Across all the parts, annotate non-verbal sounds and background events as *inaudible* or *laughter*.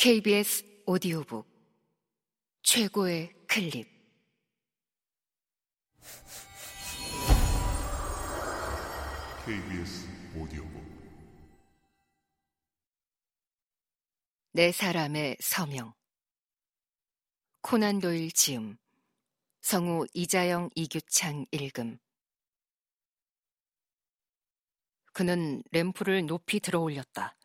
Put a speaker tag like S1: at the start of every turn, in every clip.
S1: KBS 오디오북. 최고의 클립.
S2: KBS 오디오북.
S1: 네 사람의 서명. 코난 도일 지음. 성우 이자영 이규창 읽음. 그는 램프를 높이 들어 올렸다.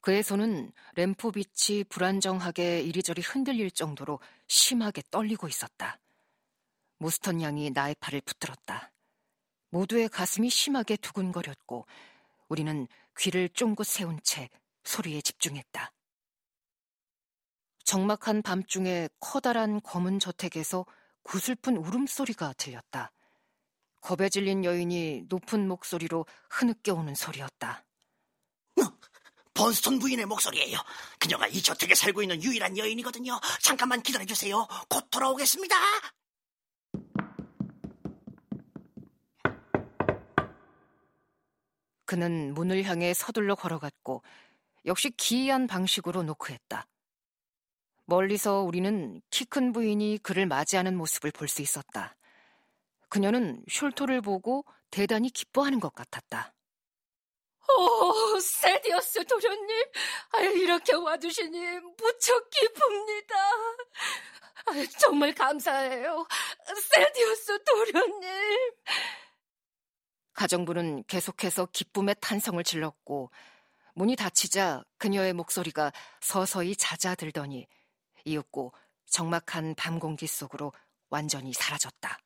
S1: 그의 손은 램프 빛이 불안정하게 이리저리 흔들릴 정도로 심하게 떨리고 있었다. 무스턴 양이 나의 팔을 붙들었다. 모두의 가슴이 심하게 두근거렸고 우리는 귀를 쫑긋 세운 채 소리에 집중했다. 적막한 밤중에 커다란 검은 저택에서 구슬픈 울음소리가 들렸다. 겁에 질린 여인이 높은 목소리로 흐느껴 오는 소리였다.
S3: 번스턴 부인의 목소리예요. 그녀가 이 저택에 살고 있는 유일한 여인이거든요. 잠깐만 기다려주세요. 곧 돌아오겠습니다.
S1: 그는 문을 향해 서둘러 걸어갔고 역시 기이한 방식으로 노크했다. 멀리서 우리는 키 큰 부인이 그를 맞이하는 모습을 볼 수 있었다. 그녀는 숄토를 보고 대단히 기뻐하는 것 같았다.
S4: 오, 세디어스 도련님, 이렇게 와주시니 무척 기쁩니다. 정말 감사해요. 세디어스 도련님.
S1: 가정부는 계속해서 기쁨의 탄성을 질렀고 문이 닫히자 그녀의 목소리가 서서히 잦아들더니 이윽고 적막한 밤 공기 속으로 완전히 사라졌다.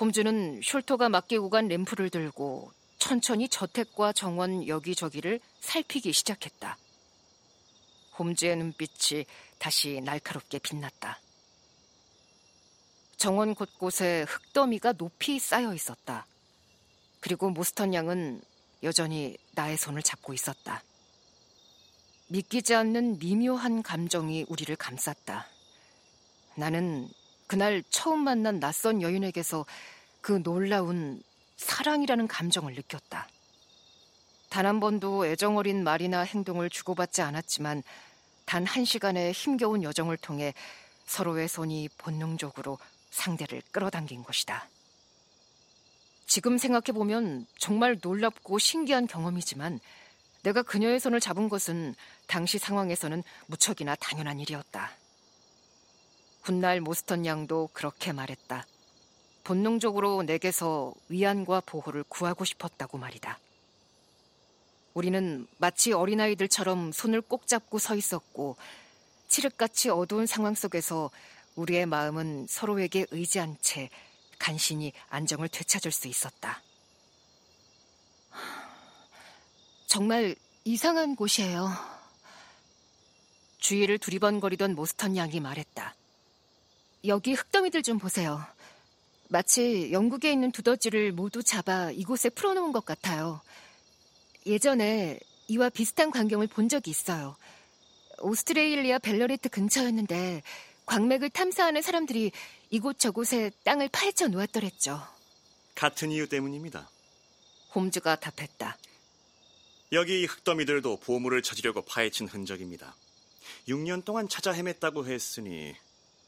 S1: 홈즈는 숄토가 맡기고 간 램프를 들고 천천히 저택과 정원 여기저기를 살피기 시작했다. 홈즈의 눈빛이 다시 날카롭게 빛났다. 정원 곳곳에 흙더미가 높이 쌓여 있었다. 그리고 모스턴 양은 여전히 나의 손을 잡고 있었다. 믿기지 않는 미묘한 감정이 우리를 감쌌다. 나는 그날 처음 만난 낯선 여인에게서 그 놀라운 사랑이라는 감정을 느꼈다. 단 한 번도 애정 어린 말이나 행동을 주고받지 않았지만 단 한 시간의 힘겨운 여정을 통해 서로의 손이 본능적으로 상대를 끌어당긴 것이다. 지금 생각해보면 정말 놀랍고 신기한 경험이지만 내가 그녀의 손을 잡은 것은 당시 상황에서는 무척이나 당연한 일이었다. 훗날 모스턴 양도 그렇게 말했다. 본능적으로 내게서 위안과 보호를 구하고 싶었다고 말이다. 우리는 마치 어린아이들처럼 손을 꼭 잡고 서 있었고, 칠흑같이 어두운 상황 속에서 우리의 마음은 서로에게 의지한 채 간신히 안정을 되찾을 수 있었다. 정말 이상한 곳이에요. 주위를 두리번거리던 모스턴 양이 말했다. 여기 흙더미들 좀 보세요. 마치 영국에 있는 두더지를 모두 잡아 이곳에 풀어놓은 것 같아요. 예전에 이와 비슷한 광경을 본 적이 있어요. 오스트레일리아 벨러리트 근처였는데 광맥을 탐사하는 사람들이 이곳 저곳에 땅을 파헤쳐 놓았더랬죠.
S5: 같은 이유 때문입니다.
S1: 홈즈가 답했다.
S5: 여기 흙더미들도 보물을 찾으려고 파헤친 흔적입니다. 6년 동안 찾아 헤맸다고 했으니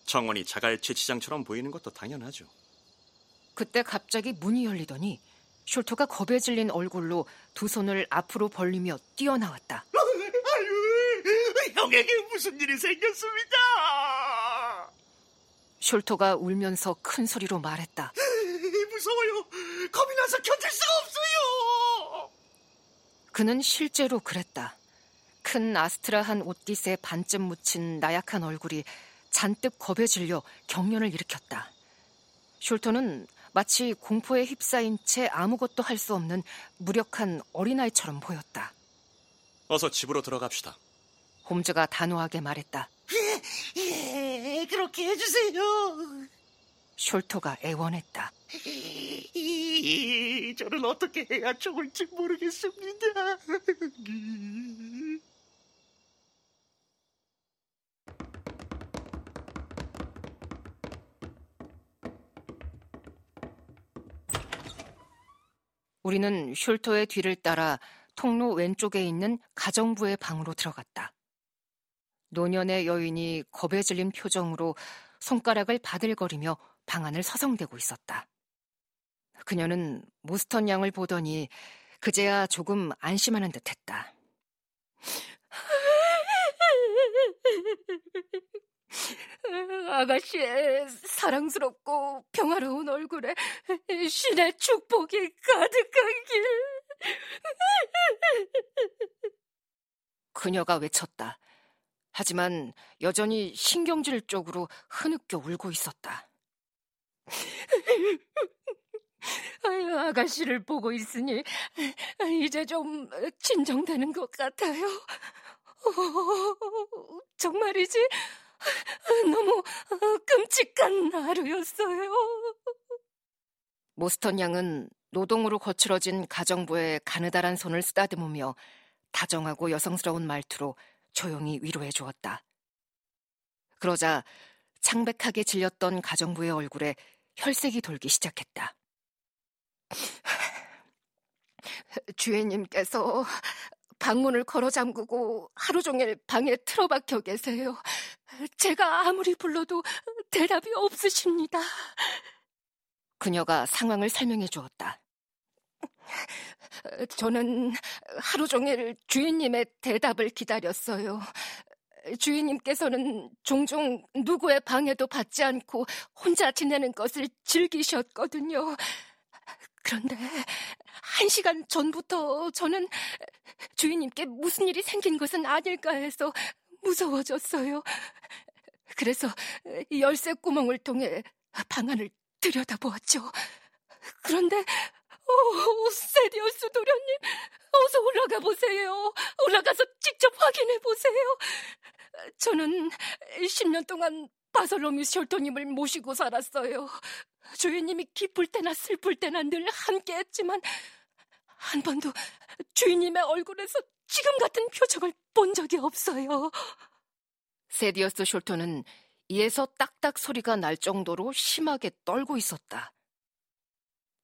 S5: 정원이 자갈치 시장처럼 보이는 것도 당연하죠.
S1: 그때 갑자기 문이 열리더니 숄토가 겁에 질린 얼굴로 두 손을 앞으로 벌리며 뛰어나왔다.
S3: 아유, 형에게 무슨 일이 생겼습니다.
S1: 숄토가 울면서 큰 소리로 말했다.
S3: 무서워요. 겁이 나서 견딜 수가 없어요.
S1: 그는 실제로 그랬다. 큰 아스트라한 옷깃에 반쯤 묻힌 나약한 얼굴이 잔뜩 겁에 질려 경련을 일으켰다. 숄토는 마치 공포에 휩싸인 채 아무것도 할 수 없는 무력한 어린아이처럼 보였다.
S5: 어서 집으로 들어갑시다.
S1: 홈즈가 단호하게 말했다.
S3: 예, *laughs* 예, 그렇게 해주세요.
S1: 숄토가 애원했다. *laughs*
S3: 저는 어떻게 해야 좋을지 모르겠습니다. *laughs*
S1: 우리는 슐토의 뒤를 따라 통로 왼쪽에 있는 가정부의 방으로 들어갔다. 노년의 여인이 겁에 질린 표정으로 손가락을 바들거리며 방 안을 서성대고 있었다. 그녀는 모스턴 양을 보더니 그제야 조금 안심하는 듯 했다.
S4: 아가씨의 사랑스럽고 평화로운 얼굴에 신의 축복이 가득하길.
S1: 그녀가 외쳤다. 하지만 여전히 신경질 쪽으로 흐느껴 울고 있었다.
S4: 아유, 아가씨를 보고 있으니 이제 좀 진정되는 것 같아요. 어, 정말이지 *laughs* 너무 끔찍한 하루였어요.
S1: 모스턴 양은 노동으로 거칠어진 가정부의 가느다란 손을 쓰다듬으며 다정하고 여성스러운 말투로 조용히 위로해 주었다. 그러자 창백하게 질렸던 가정부의 얼굴에 혈색이 돌기 시작했다. *laughs*
S4: 주인님께서 방문을 걸어 잠그고 하루 종일 방에 틀어박혀 계세요. 제가 아무리 불러도 대답이 없으십니다.
S1: 그녀가 상황을 설명해 주었다.
S4: 저는 하루 종일 주인님의 대답을 기다렸어요. 주인님께서는 종종 누구의 방해도 받지 않고 혼자 지내는 것을 즐기셨거든요. 그런데 한 시간 전부터 저는 주인님께 무슨 일이 생긴 것은 아닐까 해서 무서워졌어요. 그래서 열쇠 구멍을 통해 방 안을 들여다보았죠. 그런데 오, 세디오스 도련님, 어서 올라가 보세요. 올라가서 직접 확인해 보세요. 저는 10년 동안 바설로미 셜토님을 모시고 살았어요. 주인님이 기쁠 때나 슬플 때나 늘 함께 했지만, 한 번도 주인님의 얼굴에서 지금 같은 표정을 본 적이 없어요.
S1: 세디어스 숄토는 이에서 딱딱 소리가 날 정도로 심하게 떨고 있었다.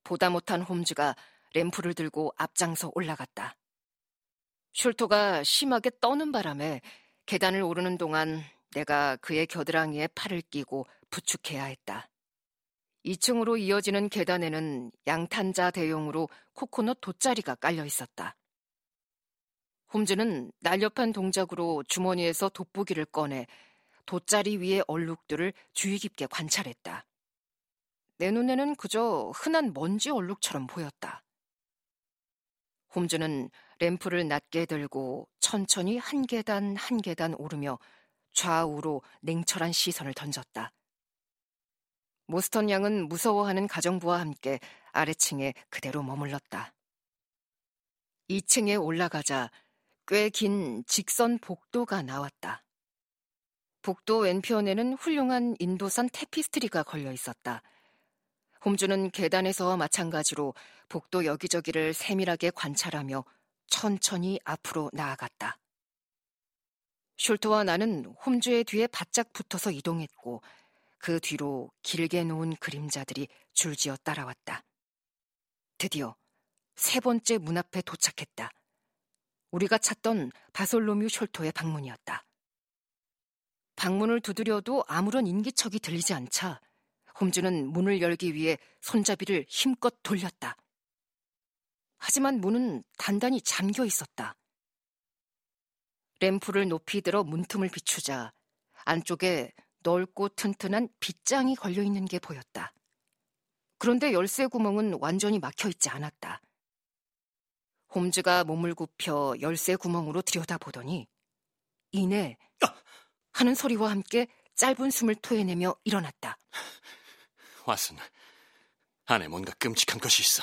S1: 보다 못한 홈즈가 램프를 들고 앞장서 올라갔다. 숄토가 심하게 떠는 바람에 계단을 오르는 동안 내가 그의 겨드랑이에 팔을 끼고 부축해야 했다. 2층으로 이어지는 계단에는 양탄자 대용으로 코코넛 돗자리가 깔려 있었다. 홈즈는 날렵한 동작으로 주머니에서 돋보기를 꺼내 돗자리 위의 얼룩들을 주의 깊게 관찰했다. 내 눈에는 그저 흔한 먼지 얼룩처럼 보였다. 홈즈는 램프를 낮게 들고 천천히 한 계단 한 계단 오르며 좌우로 냉철한 시선을 던졌다. 모스턴 양은 무서워하는 가정부와 함께 아래층에 그대로 머물렀다. 2층에 올라가자 꽤 긴 직선 복도가 나왔다. 복도 왼편에는 훌륭한 인도산 테피스트리가 걸려 있었다. 홈주는 계단에서 마찬가지로 복도 여기저기를 세밀하게 관찰하며 천천히 앞으로 나아갔다. 슐트와 나는 홈주의 뒤에 바짝 붙어서 이동했고 그 뒤로 길게 놓은 그림자들이 줄지어 따라왔다. 드디어 세 번째 문 앞에 도착했다. 우리가 찾던 바솔로뮤 숄토의 방문이었다. 방문을 두드려도 아무런 인기척이 들리지 않자 홈즈는 문을 열기 위해 손잡이를 힘껏 돌렸다. 하지만 문은 단단히 잠겨 있었다. 램프를 높이 들어 문틈을 비추자 안쪽에 넓고 튼튼한 빗장이 걸려 있는 게 보였다. 그런데 열쇠 구멍은 완전히 막혀 있지 않았다. 홈즈가 몸을 굽혀 열쇠 구멍으로 들여다보더니 이내 하는 소리와 함께 짧은 숨을 토해내며 일어났다.
S5: 왓슨, 안에 뭔가 끔찍한 것이 있어.